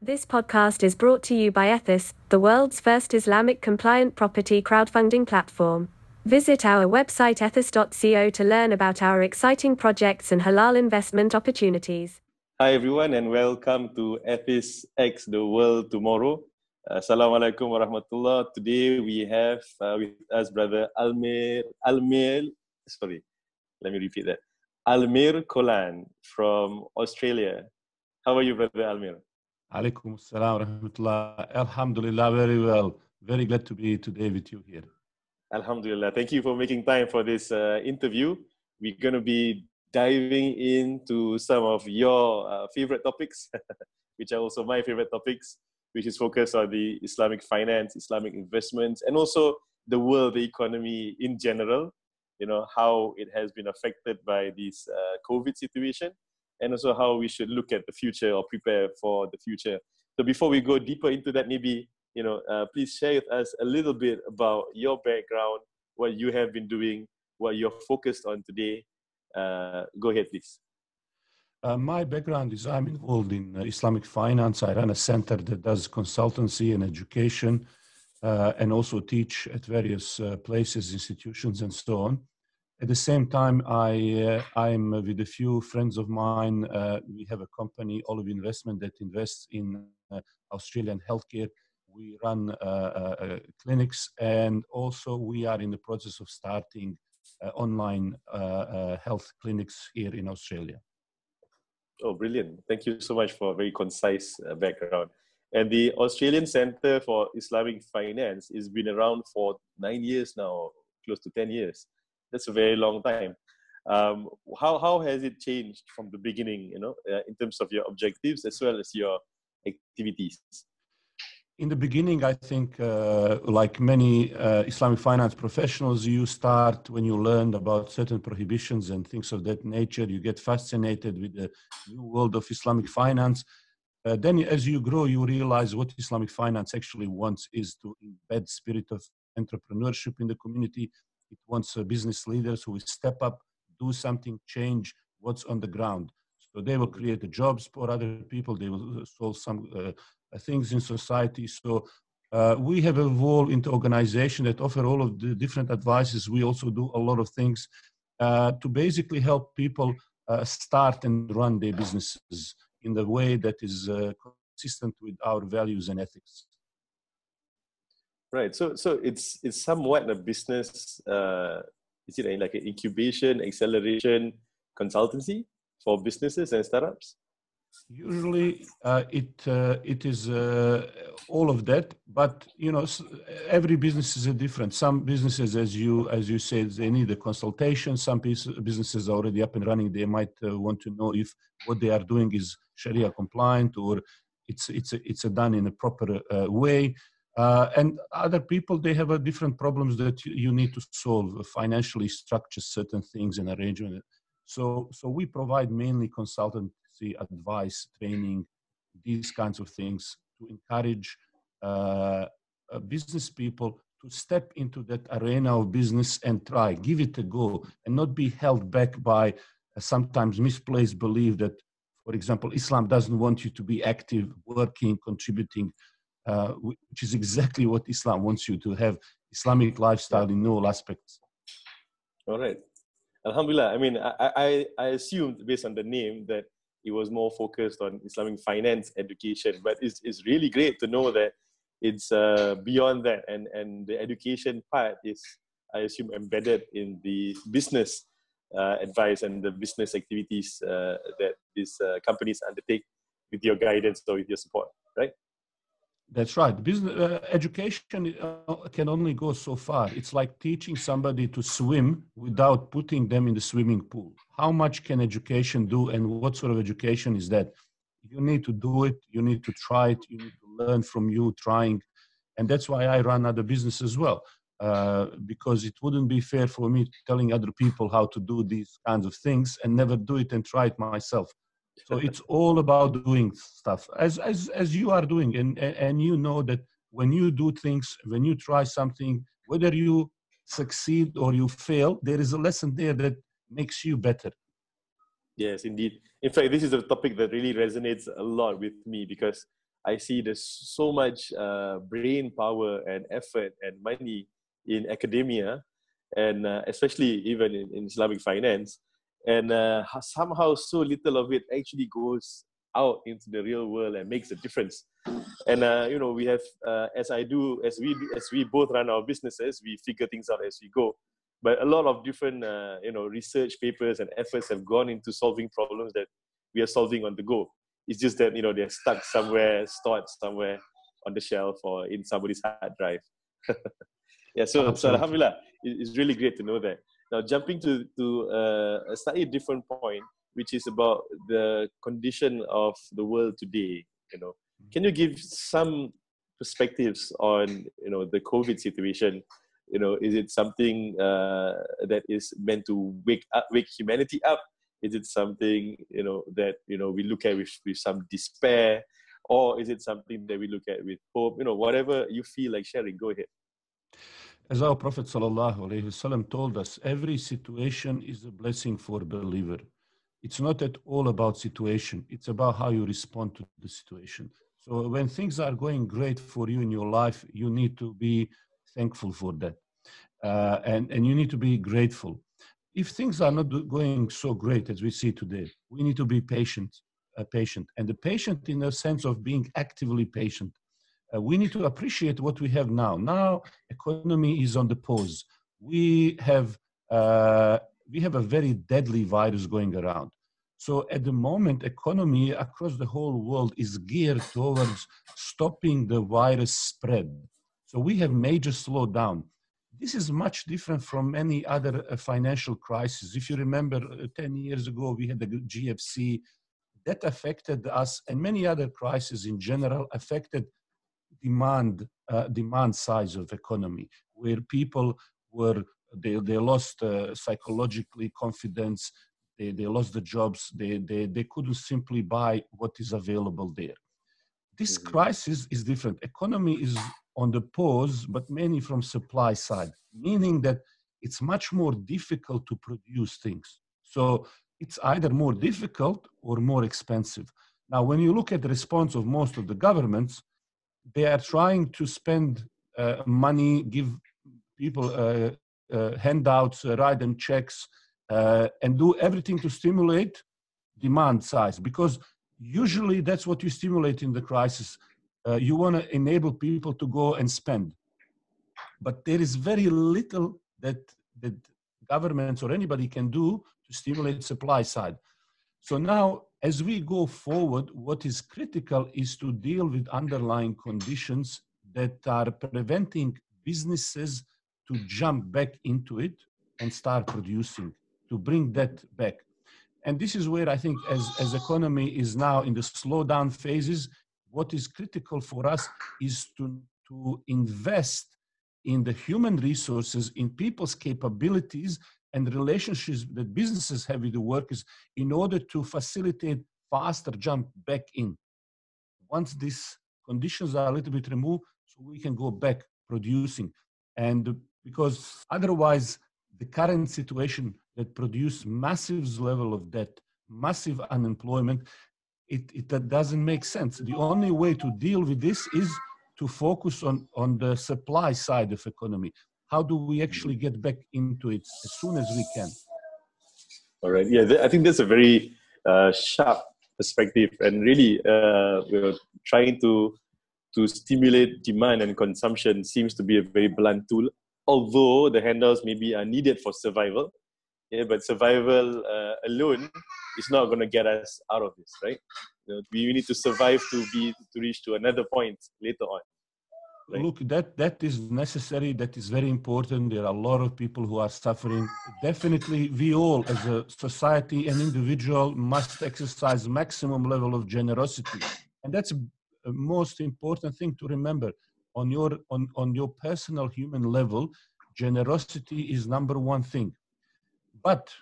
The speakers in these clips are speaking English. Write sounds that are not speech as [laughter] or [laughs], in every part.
This podcast is brought to you by Ethis, the world's first Islamic compliant property crowdfunding platform. Visit our website ethis.co to learn about our exciting projects and halal investment opportunities. Hi, everyone, and welcome to Ethis X The World Tomorrow. Assalamualaikum warahmatullah. Today we have uh, with us brother Almir, Almir, sorry, let me repeat that. Almir Colan from Australia. How are you, brother Almir? Alaikum assalam rahmatullah. Alhamdulillah, very well. Very glad to be today with you here. Alhamdulillah. Thank you for making time for this uh, interview. We're going to be diving into some of your uh, favorite topics, [laughs] which are also my favorite topics, which is focused on the Islamic finance, Islamic investments, and also the world, the economy in general. You know, how it has been affected by this uh, COVID situation, and also how we should look at the future or prepare for the future. So before we go deeper into that, maybe you know, uh, please share with us a little bit about your background, what you have been doing, what you're focused on today. Uh, go ahead, please. Uh, my background is I'm involved in uh, Islamic finance. I run a center that does consultancy and education uh, and also teach at various uh, places, institutions, and so on. At the same time, I, uh, I'm with a few friends of mine. Uh, we have a company, Olive Investment, that invests in uh, Australian healthcare we run uh, uh, uh, clinics, and also we are in the process of starting online health clinics here in Australia. Oh, brilliant. Thank you so much for a very concise background. And the Australian Centre for Islamic Finance has been around for nine years now, close to 10 years. That's a very long time. Um, how, how has it changed from the beginning, you know, uh, in terms of your objectives as well as your activities? in the beginning, I think, uh, like many uh, Islamic finance professionals, you start when you learn about certain prohibitions and things of that nature. You get fascinated with the new world of Islamic finance. Uh, then, as you grow, you realize what Islamic finance actually wants is to embed spirit of entrepreneurship in the community. It wants uh, business leaders who will step up, do something, change what's on the ground. So they will create the jobs for other people. They will uh, solve some uh, things in society. So uh, we have evolved into organization that offer all of the different advices. We also do a lot of things uh, to basically help people uh, start and run their businesses in the way that is consistent with our values and ethics. Right. So, so it's it's somewhat a business. Uh, is it like an incubation, acceleration, consultancy for businesses and startups? Usually, uh, it uh, it is uh, all of that, but you know, every business is different. Some businesses, as you as you said, they need a consultation. Some businesses are already up and running. They might uh, want to know if what they are doing is Sharia compliant or it's it's it's done in a proper uh, way. Uh, and other people, they have different problems that you need to solve. Financially, structure certain things and arrangement. So, so we provide mainly consultancy advice, training, these kinds of things to encourage uh, uh, business people to step into that arena of business and try, give it a go, and not be held back by sometimes misplaced belief that, for example, Islam doesn't want you to be active, working, contributing, uh, which is exactly what Islam wants you to have Islamic lifestyle in all aspects. All right. Alhamdulillah. I mean, I, I, I assumed based on the name that it was more focused on Islamic finance education. But it's, it's really great to know that it's uh, beyond that, and, and the education part is, I assume, embedded in the business uh, advice and the business activities uh, that these uh, companies undertake with your guidance or with your support, right? That's right. Business uh, education uh, can only go so far. It's like teaching somebody to swim without putting them in the swimming pool. How much can education do, and what sort of education is that? You need to do it. You need to try it. You need to learn from you trying, and that's why I run other business as well. Uh, because it wouldn't be fair for me telling other people how to do these kinds of things and never do it and try it myself so it's all about doing stuff as as as you are doing. And and you know that when you do things when you try something whether you succeed or you fail there is a lesson there that makes you better. Yes indeed. In fact this is a topic that really resonates a lot with me because I see there's so much uh, brain power and effort and money in academia, and uh, especially even in, in, Islamic finance, and uh, somehow so little of it actually goes out into the real world and makes a difference. And uh, you know, we have uh, as I do, as we as we both run our businesses, we figure things out as we go. But a lot of different uh, you know research papers and efforts have gone into solving problems that we are solving on the go. It's just that you know they're stuck somewhere, stored somewhere on the shelf or in somebody's hard drive. [laughs] yeah, so, so Alhamdulillah, it's really great to know that. Now jumping to to uh, a slightly different point, which is about the condition of the world today. You know, mm-hmm. can you give some perspectives on you know the COVID situation? You know, is it something uh, that is meant to wake up, wake humanity up? Is it something you know that you know we look at with, with some despair, or is it something that we look at with hope? You know, whatever you feel like sharing, go ahead. As our Prophet ﷺ told us, every situation is a blessing for a believer. It's not at all about situation, it's about how you respond to the situation. So when things are going great for you in your life, you need to be thankful for that. Uh, and, and you need to be grateful. If things are not going so great as we see today, we need to be patient, uh, patient. And the patient in the sense of being actively patient uh, we need to appreciate what we have now. Now, economy is on the pause. We have uh, we have a very deadly virus going around. So at the moment, economy across the whole world is geared towards stopping the virus spread. So we have major slowdown. This is much different from any other uh, financial crisis. If you remember, uh, 10 years ago, we had the GFC. That affected us, and many other crises in general affected demand, uh, demand size of economy, where people were, they, they lost uh, psychologically confidence, they, they lost the jobs, they, they, they couldn't simply buy what is available there. This mm-hmm. crisis is different. Economy is on the pause, but mainly from supply side, meaning that it's much more difficult to produce things. So it's either more difficult or more expensive. Now, when you look at the response of most of the governments, they are trying to spend uh, money, give people uh, uh, handouts, uh, write them checks, and do everything to stimulate demand size because usually that's what you stimulate in the crisis you want to enable people to go and spend. But there is very little that, that governments or anybody can do to stimulate supply side. So now, as we go forward, what is critical is to deal with underlying conditions that are preventing businesses to jump back into it and start producing, to bring that back. And this is where I think as, as economy is now in the slowdown phases, what is critical for us is to, to invest in the human resources, in people's capabilities and relationships that businesses have with the workers in order to facilitate faster jump back in. Once these conditions are a little bit removed, so we can go back producing. And because otherwise, the current situation that produce massive level of debt, massive unemployment, it, it doesn't make sense. The only way to deal with this is to focus on, on the supply side of economy. How do we actually get back into it as soon as we can? All right. Yeah, I think that's a very uh, sharp perspective, and really, uh, we're trying to to stimulate demand and consumption seems to be a very blunt tool. Although the handouts maybe are needed for survival, yeah, but survival uh, alone is not going to get us out of this, right? You know, we need to survive to be to reach to another point later on. Look, that that is necessary. That is very important. There are a lot of people who are suffering. Definitely, we all, as a society and individual, must exercise maximum level of generosity, and that's a most important thing to remember. On your on on your personal human level, generosity is number one thing but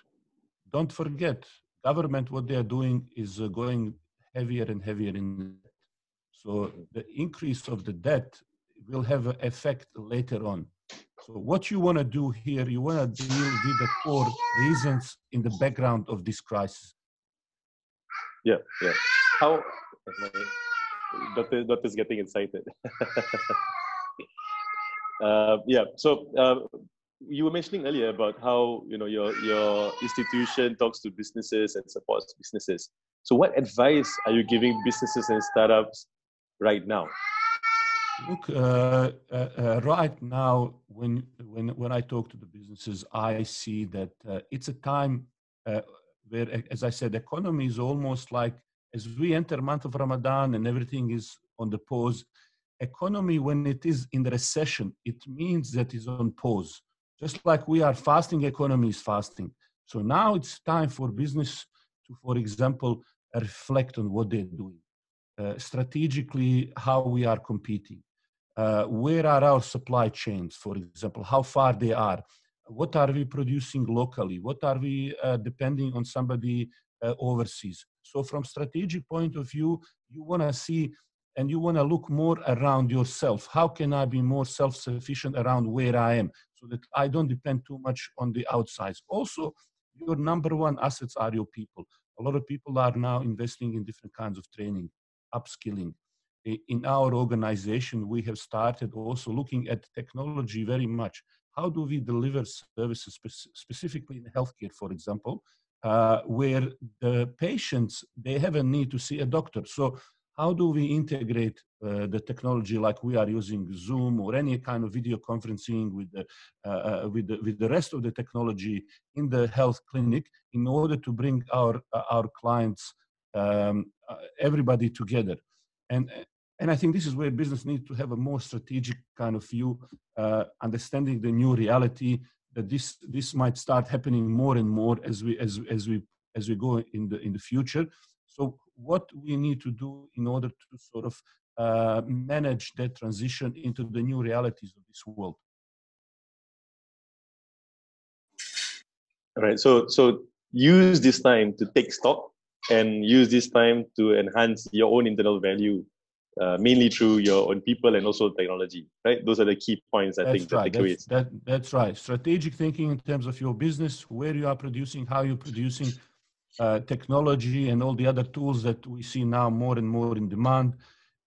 don't forget, government, what they are doing is uh, going heavier and heavier in. So the increase of the debt will have an effect later on. So what you want to do here, you want to deal with the core reasons in the background of this crisis. Yeah, yeah. How Doctor, doctor's getting excited. [laughs] uh, yeah. So uh, you were mentioning earlier about how you know your your institution talks to businesses and supports businesses. So, what advice are you giving businesses and startups right now? Look, uh, uh, uh, right now, when when when I talk to the businesses, I see that uh, it's a time uh, where, as I said, economy is almost like as we enter month of Ramadan and everything is on the pause. Economy, when it is in the recession, it means that it's on pause. Just like we are fasting, economy is fasting. So now it's time for business to, for example, reflect on what they're doing. Uh, strategically, how we are competing. Uh, where are our supply chains, for example, how far they are. What are we producing locally? What are we uh, depending on somebody uh, overseas? So from strategic point of view, you want to see and you want to look more around yourself. How can I be more self-sufficient around where I am so that I don't depend too much on the outsides? Also, your number one assets are your people. A lot of people are now investing in different kinds of training, upskilling. In our organization, we have started also looking at technology very much. How do we deliver services, spe- specifically in healthcare, for example, uh, where the patients they have a need to see a doctor. So how do we integrate uh, the technology like we are using Zoom or any kind of video conferencing with the, uh, uh, with, the, with the rest of the technology in the health clinic in order to bring our, uh, our clients, um, uh, everybody together? And, and I think this is where business needs to have a more strategic kind of view, uh, understanding the new reality that this, this might start happening more and more as we, as, as we, as we go in the, in the future so what we need to do in order to sort of uh, manage that transition into the new realities of this world. All right. So so use this time to take stock and use this time to enhance your own internal value, uh, mainly through your own people and also technology. Right. Those are the key points I that's think right. that That's, that, that's right. Strategic thinking in terms of your business, where you are producing, how you're producing, uh, technology and all the other tools that we see now more and more in demand,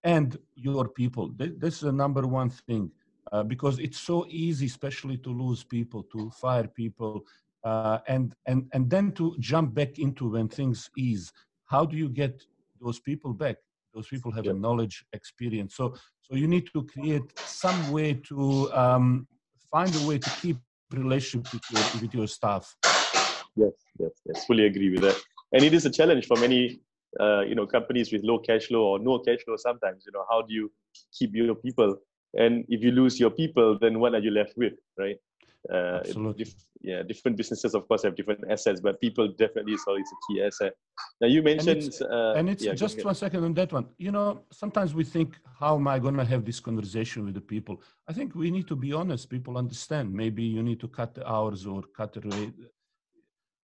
and your people. This is the number one thing uh, because it's so easy, especially to lose people, to fire people, uh, and and and then to jump back into when things ease. How do you get those people back? Those people have a knowledge, experience. So so you need to create some way to um, find a way to keep relationship with your, with your staff. Yes, yes, yes. Fully agree with that. And it is a challenge for many, uh, you know, companies with low cash flow or no cash flow. Sometimes, you know, how do you keep your people? And if you lose your people, then what are you left with, right? Uh, yeah, different businesses, of course, have different assets, but people definitely is always a key asset. Now, you mentioned, and it's, uh, and it's yeah, just one second on that one. You know, sometimes we think, how am I going to have this conversation with the people? I think we need to be honest. People understand. Maybe you need to cut the hours or cut the rate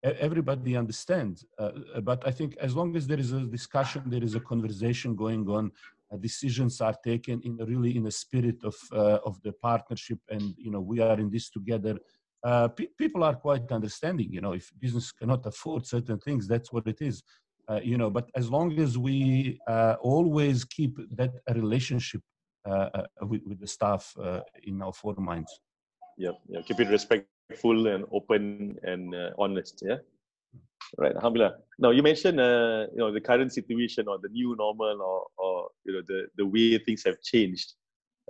everybody understands. Uh, but I think as long as there is a discussion, there is a conversation going on, decisions are taken in really in a spirit of uh, of the partnership, and you know we are in this together. Uh, pe- people are quite understanding. You know, if business cannot afford certain things, that's what it is. Uh, you know, but as long as we always keep that relationship with, with, the staff in our minds. Yeah, yeah. Keep it respectful and open and uh, honest. Yeah. Right. Alhamdulillah. Now you mentioned, uh, you know, the current situation or the new normal or, or you know, the, the way things have changed.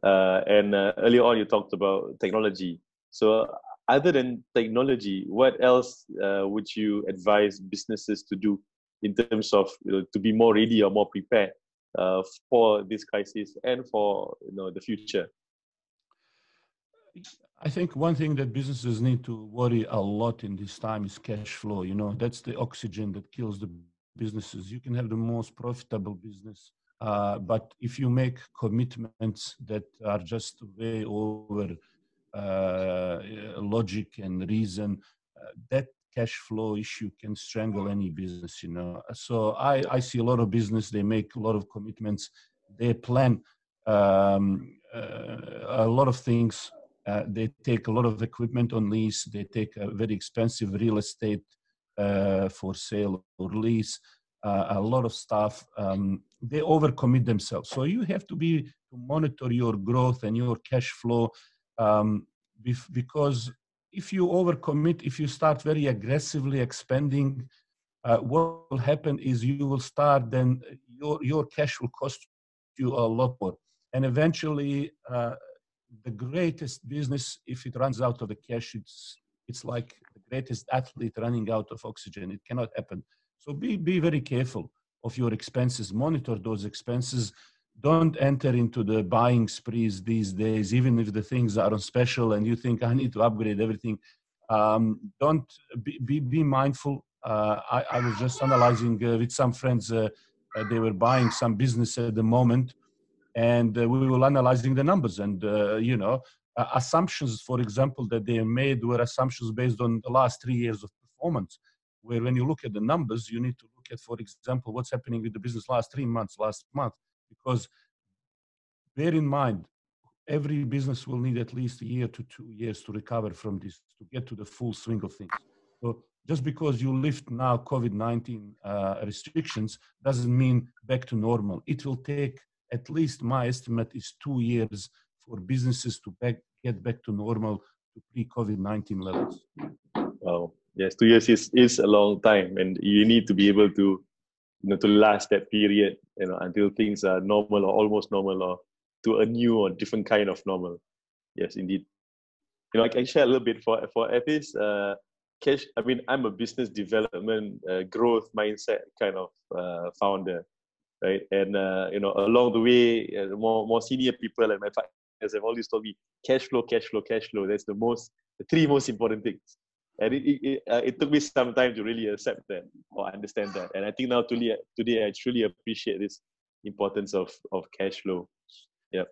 Uh, and uh, earlier on, you talked about technology. So, other than technology, what else uh, would you advise businesses to do in terms of you know, to be more ready or more prepared uh, for this crisis and for you know the future? I think one thing that businesses need to worry a lot in this time is cash flow. You know, that's the oxygen that kills the businesses. You can have the most profitable business, uh, but if you make commitments that are just way over uh, logic and reason, uh, that cash flow issue can strangle any business. You know, so I I see a lot of business. They make a lot of commitments. They plan um, uh, a lot of things uh, they take a lot of equipment on lease. They take a very expensive real estate uh, for sale or lease. Uh, a lot of stuff um, they overcommit themselves. So you have to be to monitor your growth and your cash flow um, because if you overcommit, if you start very aggressively expanding, uh, what will happen is you will start then your your cash will cost you a lot more, and eventually uh, the greatest business if it runs out of the cash it's it's like the greatest athlete running out of oxygen. It cannot happen. So be be very careful of your expenses. Monitor those expenses. Don't enter into the buying sprees these days even if the things are on special and you think i need to upgrade everything. Um, don't be, be, be mindful. Uh, I, I, was just analyzing uh, with some friends uh, uh they were buying some business at the moment and uh, we were analyzing the numbers and uh, you know assumptions for example that they made were assumptions based on the last three years of performance where when you look at the numbers you need to look at for example what's happening with the business last three months last month because bear in mind every business will need at least a year to two years to recover from this to get to the full swing of things. So just because you lift now covid-19 uh, restrictions doesn't mean back to normal. It will take at least my estimate is two years for businesses to back, get back to normal to pre-COVID-19 levels. Wow. Yes, two years is, is a long time and you need to be able to, you know, to last that period, you know, until things are normal or almost normal or to a new or different kind of normal. Yes, indeed. You know, I can share a little bit for, for Ethis, uh, cash, I mean, I'm a business development, uh, growth mindset kind of uh, founder right? And uh, you know, along the way, uh, more more senior people and my partners have always told me, cash flow, cash flow, cash flow. That's the most, the three most important things. And it it, uh, it took me some time to really accept that or understand that. And I think now today, today I truly appreciate this importance of of cash flow. Yeah.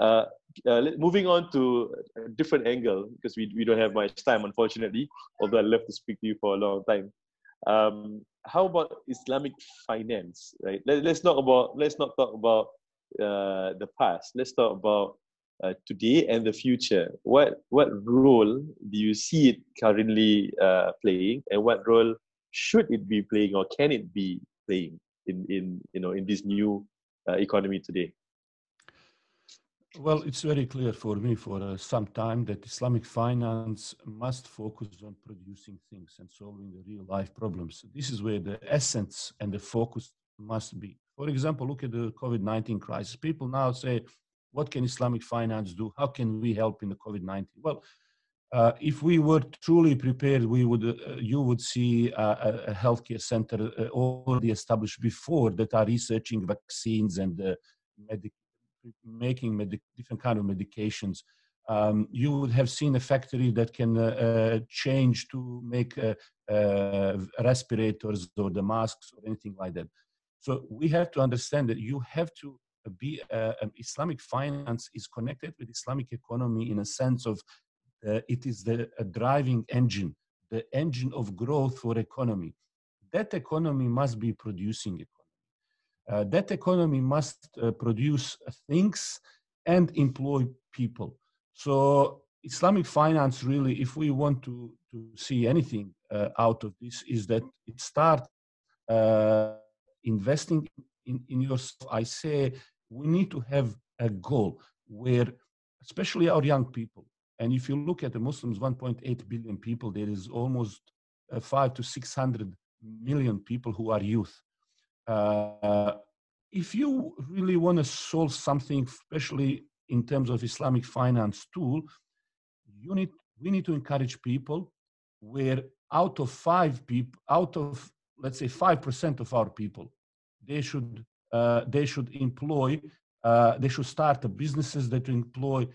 Uh, uh, moving on to a different angle because we, we don't have much time unfortunately although i love to speak to you for a long time um, how about Islamic finance, right? Let, us not about let's not talk about uh, the past. Let's talk about uh, today and the future. What what role do you see it currently uh, playing, and what role should it be playing, or can it be playing in in you know in this new uh, economy today? Well, it's very clear for me for uh, some time that Islamic finance must focus on producing things and solving the real life problems. This is where the essence and the focus must be. For example, look at the COVID 19 crisis. People now say, what can Islamic finance do? How can we help in the COVID 19? Well, uh, if we were truly prepared, we would, uh, you would see a, a healthcare center uh, already established before that are researching vaccines and uh, medic making different kind of medications. Um, you would have seen a factory that can uh, uh, change to make uh, uh, respirators or the masks or anything like that. So we have to understand that you have to be um, Islamic finance is connected with Islamic economy in a sense of it is the driving engine, the engine of growth for economy. That economy must be producing economy uh, that economy must uh, produce things and employ people. So Islamic finance really, if we want to, to see anything uh, out of this, is that it starts uh, investing in, in yourself. I say we need to have a goal where, especially our young people, and if you look at the Muslims, 1.8 billion people, there is almost uh, five to 600 million people who are youth. Uh, if you really want to solve something, especially in terms of Islamic finance tool, you need we need to encourage people where out of five people, out of let's say five percent of our people, they should uh, they should employ uh, they should start businesses that employ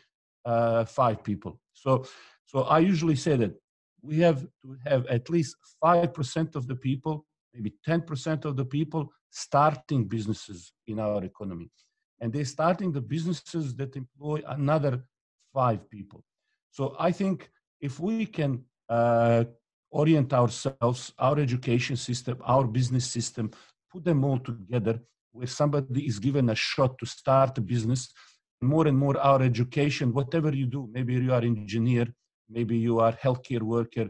uh, five people. So so I usually say that we have to have at least five percent of the people, maybe ten percent of the people starting businesses in our economy. And they're starting the businesses that employ another five people. So I think if we can uh, orient ourselves, our education system, our business system, put them all together where somebody is given a shot to start a business, more and more our education, whatever you do, maybe you are engineer, maybe you are healthcare worker,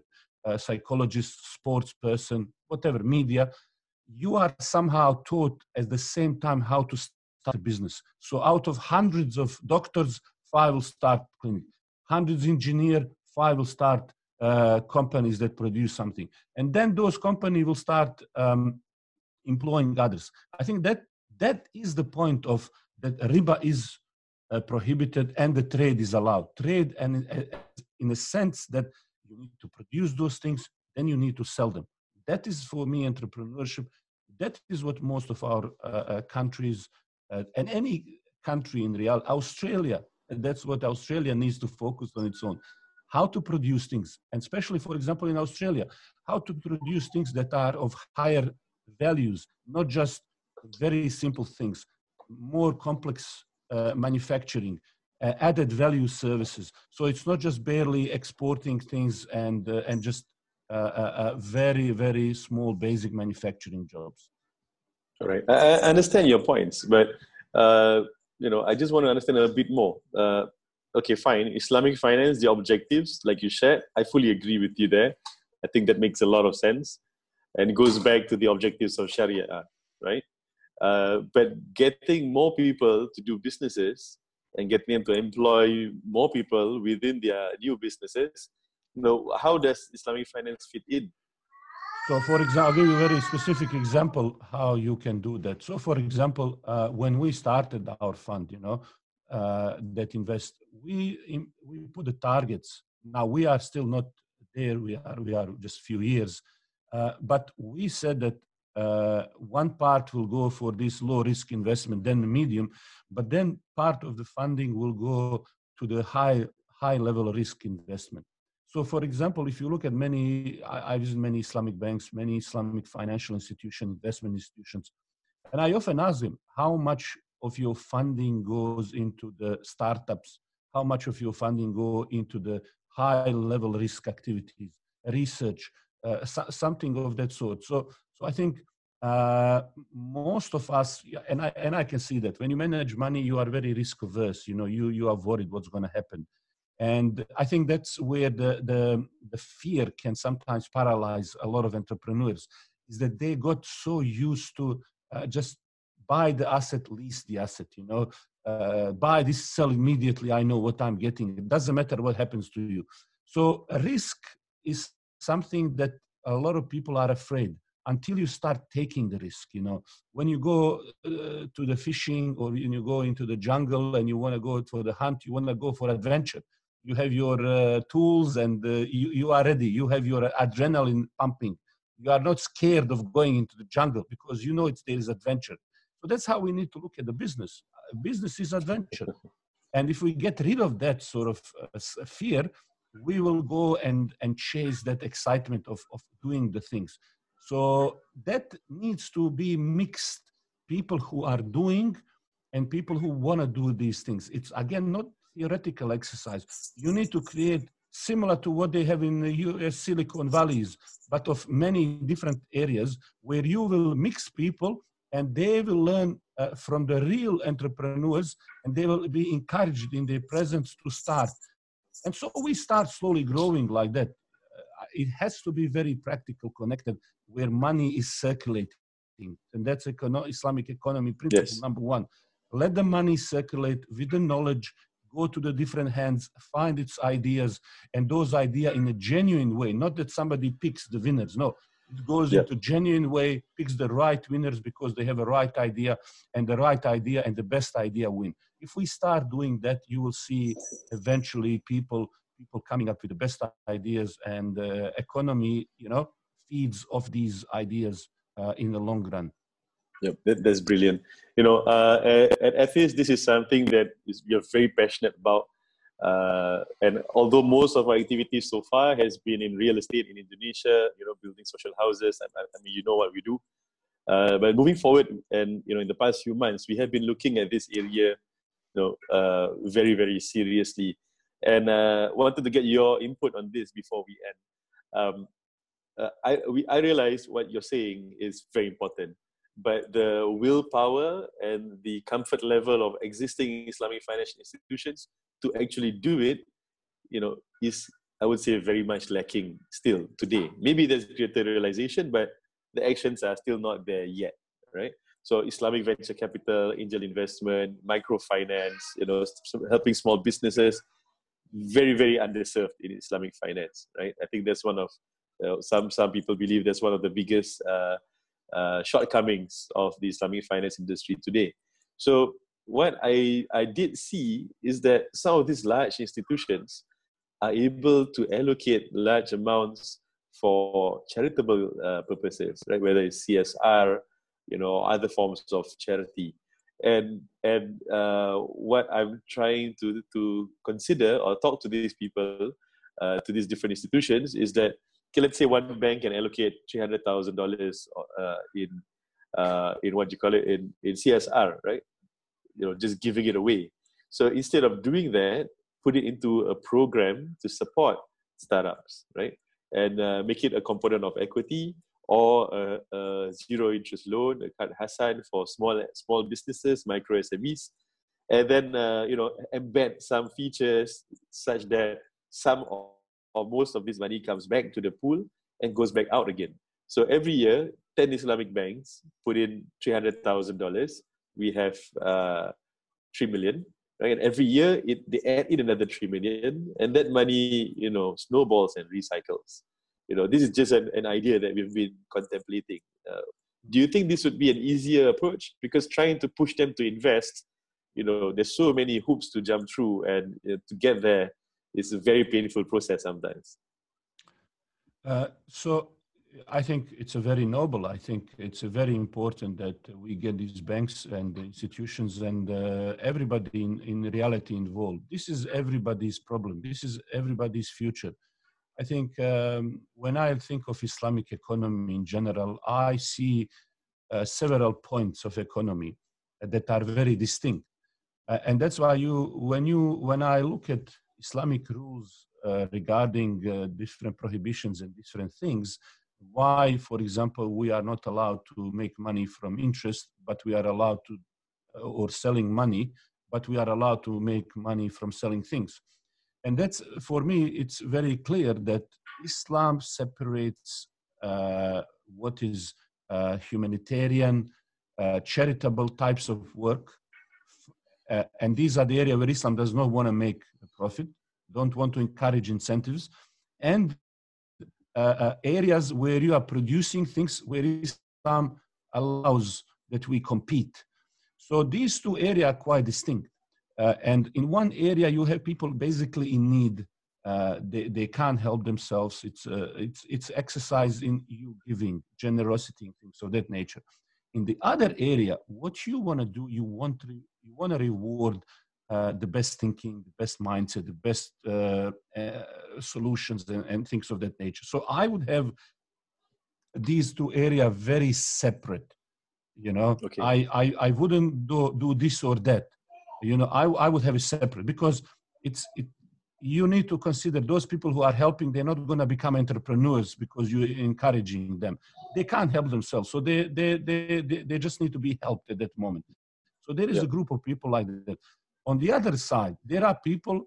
psychologist, sports person, whatever, media, you are somehow taught at the same time how to start a business. So out of hundreds of doctors, five will start clinic. Hundreds engineer, five will start uh, companies that produce something. And then those companies will start um, employing others. I think that that is the point of that riba is uh, prohibited and the trade is allowed. Trade and uh, in a sense that you need to produce those things, then you need to sell them. That is for me entrepreneurship. That is what most of our uh, uh countries uh, and any country in real Australia. That's what Australia needs to focus on its own. How to produce things, and especially, for example, in Australia, how to produce things that are of higher values, not just very simple things, more complex uh, manufacturing, uh, added value services. So it's not just barely exporting things and uh, and just very very small basic manufacturing jobs. All right, I, understand your points, but uh, you know I just want to understand a bit more. Uh, okay, fine. Islamic finance, the objectives, like you shared, I fully agree with you there. I think that makes a lot of sense, and goes back to the objectives of Sharia, right? Uh, but getting more people to do businesses and getting them to employ more people within their new businesses, know, how does Islamic finance fit in? So, for example, I'll give you a very specific example how you can do that. So, for example, uh, when we started our fund, you know, uh, that invest, we we put the targets. Now we are still not there. We are we are just few years, uh, but we said that uh, one part will go for this low risk investment, then the medium, but then part of the funding will go to the high high level risk investment. So, for example, if you look at many, I, I visit many Islamic banks, many Islamic financial institutions, investment institutions, and I often ask them how much of your funding goes into the startups, how much of your funding go into the high level risk activities, research, uh, so, something of that sort. So, so I think uh, most of us, and I and I can see that when you manage money, you are very risk averse. You know, you you are worried what's going to happen, and I think that's where the the the fear can sometimes paralyze a lot of entrepreneurs. Is that they got so used to uh, just buy the asset, lease the asset. You know, uh, buy this, sell immediately. I know what I'm getting. It doesn't matter what happens to you. So risk is something that a lot of people are afraid until you start taking the risk you know when you go uh, to the fishing or you go into the jungle and you want to go for the hunt you want to go for adventure you have your uh, tools and uh, you, you are ready. You have your adrenaline pumping. You are not scared of going into the jungle because you know it's there is adventure. So that's how we need to look at the business. Business is adventure. [laughs] And if we get rid of that sort of uh, fear we will go and and chase that excitement of of doing the things. So that needs to be mixed. People who are doing and people who want to do these things. It's again not theoretical exercise. You need to create similar to what they have in the US Silicon Valleys, but of many different areas where you will mix people and they will learn uh, from the real entrepreneurs and they will be encouraged in their presence to start. And so we start slowly growing like that. Uh, it has to be very practical, connected where money is circulating. And that's econo- Islamic economy principle yes. number one. Let the money circulate with the knowledge, go to the different hands, find its ideas, and those ideas in a genuine way. Not that somebody picks the winners. No, it goes yeah. into genuine way, picks the right winners because they have a right idea, and the right idea and the best idea win. If we start doing that, you will see eventually people people coming up with the best ideas and uh, economy, you know, feeds off these ideas uh, in the long run. Yep, that, that's brilliant. You know, uh, at, at Ethis, this is something that is, you're very passionate about. Uh, and although most of our activities so far has been in real estate in Indonesia, you know, building social houses, I, I mean, you know what we do. Uh, but moving forward, and you know, in the past few months, we have been looking at this area, you know, uh, very, very seriously, and uh, wanted to get your input on this before we end. Um, uh, I we, I realize what you're saying is very important, but the willpower and the comfort level of existing Islamic financial institutions to actually do it, you know, is I would say very much lacking still today. Maybe there's greater realization, but the actions are still not there yet, right? So Islamic venture capital, angel investment, microfinance, you know, helping small businesses, very very underserved in Islamic finance, right? I think that's one of some some people believe that's one of the biggest uh, uh, shortcomings of the Islamic finance industry today. So what I I did see is that some of these large institutions are able to allocate large amounts for charitable uh, purposes, right? Whether it's CSR, you know, other forms of charity and and uh, what I'm trying to to consider or talk to these people, uh, to these different institutions, is that okay, let's say one bank can allocate three hundred thousand dollars uh, in uh, in what you call it in in CSR, right? You know, just giving it away. So instead of doing that, put it into a program to support startups, right? And uh, make it a component of equity or a, a zero interest loan, a Qard Hasan for small small businesses, micro SMEs, and then uh, you know embed some features such that some or, most of this money comes back to the pool and goes back out again. So every year, ten Islamic banks put in three hundred thousand dollars. We have uh, three million. Right? And every year, it, they add in another three million, and that money, you know, snowballs and recycles you know this is just an, an idea that we've been contemplating uh, do you think this would be an easier approach because trying to push them to invest you know there's so many hoops to jump through and to get there is a very painful process sometimes uh, so I think it's a very noble. I think it's a very important that we get these banks and institutions and uh, everybody in, in reality involved. This is everybody's problem. This is everybody's future. I think um, when I think of Islamic economy in general, I see uh, several points of economy that are very distinct. Uh, and that's why you, when you, when I look at Islamic rules uh, regarding uh, different prohibitions and different things, why, for example, we are not allowed to make money from interest, but we are allowed to, uh, or selling money, but we are allowed to make money from selling things. And that's for me it's very clear that islam separates uh, what is uh, humanitarian uh, charitable types of work and these are the area where islam does not want to make profit don't want to encourage incentives and uh, uh, areas where you are producing things where islam allows that we compete so these two areas are quite distinct uh, and in one area, you have people basically in need. Uh, they, they can't help themselves. It's, uh, it's, it's exercise in you giving, generosity, and things of that nature. In the other area, what you want to do, you want to, you want to reward uh, the best thinking, the best mindset, the best uh, uh, solutions, and, and, things of that nature. So I would have these two areas very separate. You know, okay. I, I, I wouldn't do, do this or that you know i, I would have it separate because it's it, you need to consider those people who are helping they're not going to become entrepreneurs because you're encouraging them they can't help themselves so they they they they, they just need to be helped at that moment so there is yeah. a group of people like that on the other side there are people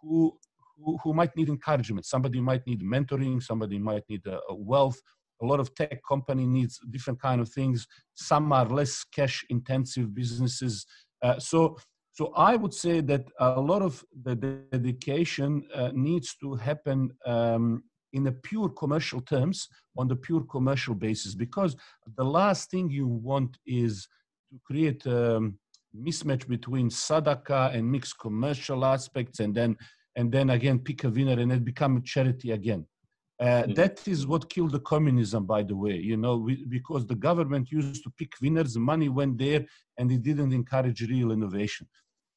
who who, who might need encouragement. Somebody might need mentoring somebody might need a, a wealth. A lot of tech company needs different kind of things. Some are less cash intensive businesses. Uh, so so I would say that a lot of the dedication uh, needs to happen um, in a pure commercial terms on the pure commercial basis because the last thing you want is to create um, mismatch between sadaka and mixed commercial aspects and then and then again pick a winner and it become a charity again uh, mm-hmm. that is what killed the communism, by the way, you know, we, because the government used to pick winners, money went there, and it didn't encourage real innovation.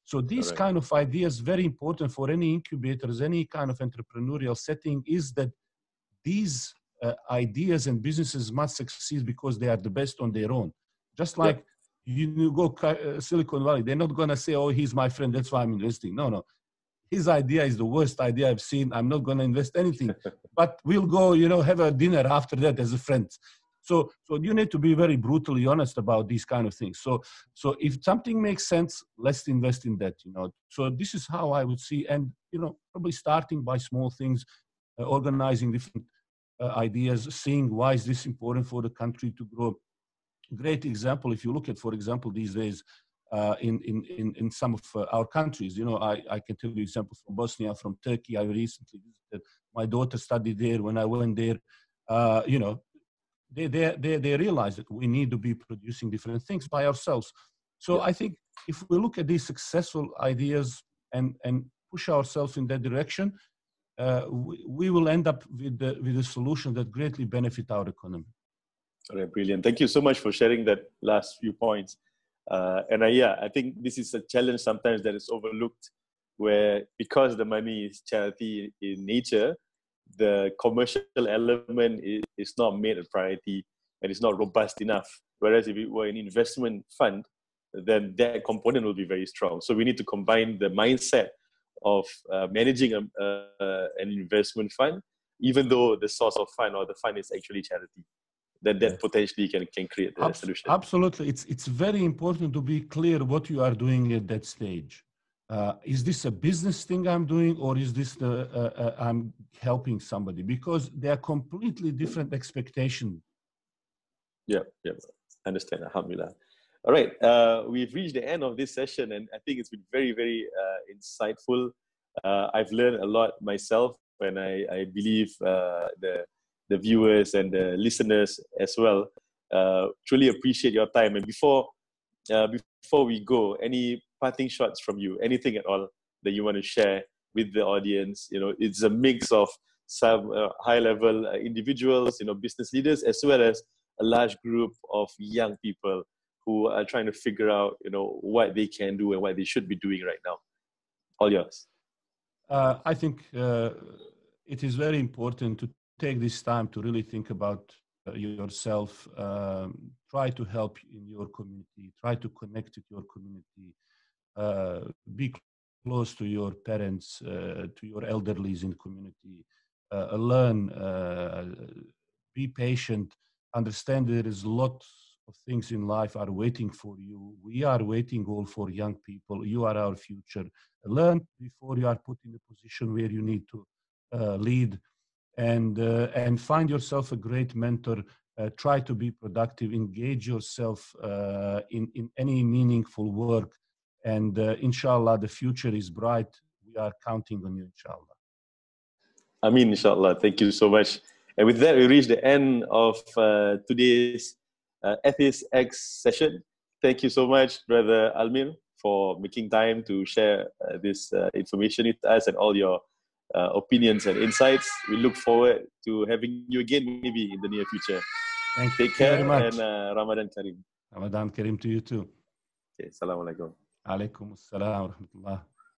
So these Correct. kind of ideas very important for any incubators, any kind of entrepreneurial setting is that these uh, ideas and businesses must succeed because they are the best on their own. Just like yeah. You go uh, Silicon Valley, they're not going to say, "Oh, he's my friend, that's why I'm investing." No, no. His idea is the worst idea I've seen. I'm not going to invest anything, [laughs] but we'll go, you know, have a dinner after that as a friend. So, so you need to be very brutally honest about these kind of things. So, so if something makes sense, let's invest in that. You know. So this is how I would see, and you know, probably starting by small things, uh, organizing different uh, ideas, seeing why is this important for the country to grow. Great example, if you look at, for example, these days, uh, in, in, in, in some of uh, our countries. You know, I, I can tell you examples from Bosnia, from Turkey. I recently visited. My daughter studied there. When I went there, uh, you know, they, they, they, they realize that we need to be producing different things by ourselves. So yeah. I think if we look at these successful ideas and, and push ourselves in that direction, uh, we, we, will end up with, the, with a solution that greatly benefit our economy. All right, brilliant. Thank you so much for sharing that last few points. Uh, and I, yeah, I think this is a challenge sometimes that is overlooked, where because the money is charity in nature, the commercial element is, is not made a priority and it's not robust enough. Whereas if it were an investment fund, then that component will be very strong. So we need to combine the mindset of uh, managing a, uh, an investment fund, even though the source of fund or the fund is actually charity. Then that potentially can, can create the Abs- solution. Absolutely. It's, it's very important to be clear what you are doing at that stage. Uh, is this a business thing I'm doing or is this the, uh, uh, I'm helping somebody? Because they are completely different expectations. Yeah, yeah, understand. Alhamdulillah. All right, uh, we've reached the end of this session, and I think it's been very, very uh, insightful. Uh, I've learned a lot myself, and I, I believe uh, the the viewers and the listeners as well uh, truly appreciate your time. And before uh, before we go, any parting shots from you? Anything at all that you want to share with the audience? You know, it's a mix of some high level individuals, you know, business leaders, as well as a large group of young people who are trying to figure out, you know, what they can do and what they should be doing right now. All yours. Uh, I think uh, it is very important to take this time to really think about uh, yourself. Um, try to help in your community. Try to connect with your community. Uh, be close to your parents, uh, to your elderlies in the community. Uh, learn. be patient. Understand there is a lot of things in life are waiting for you. We are waiting all for young people. You are our future. Learn before you are put in a position where you need to uh, lead, and uh, and find yourself a great mentor. Uh, try to be productive. Engage yourself uh, in in any meaningful work, and uh, inshallah, the future is bright. We are counting on you, inshallah. I mean, inshallah. Thank you so much. And with that, we reach the end of uh, today's uh, Ethis X session. Thank you so much, Brother Almir, for making time to share uh, this uh, information with us and all your uh, opinions and insights. We look forward to having you again, maybe in the near future. Thank you. Take care and uh, Ramadan Kareem. Ramadan Kareem to you too. Okay, Assalamu alaikum. Alaikum assalam wa rahmatullah.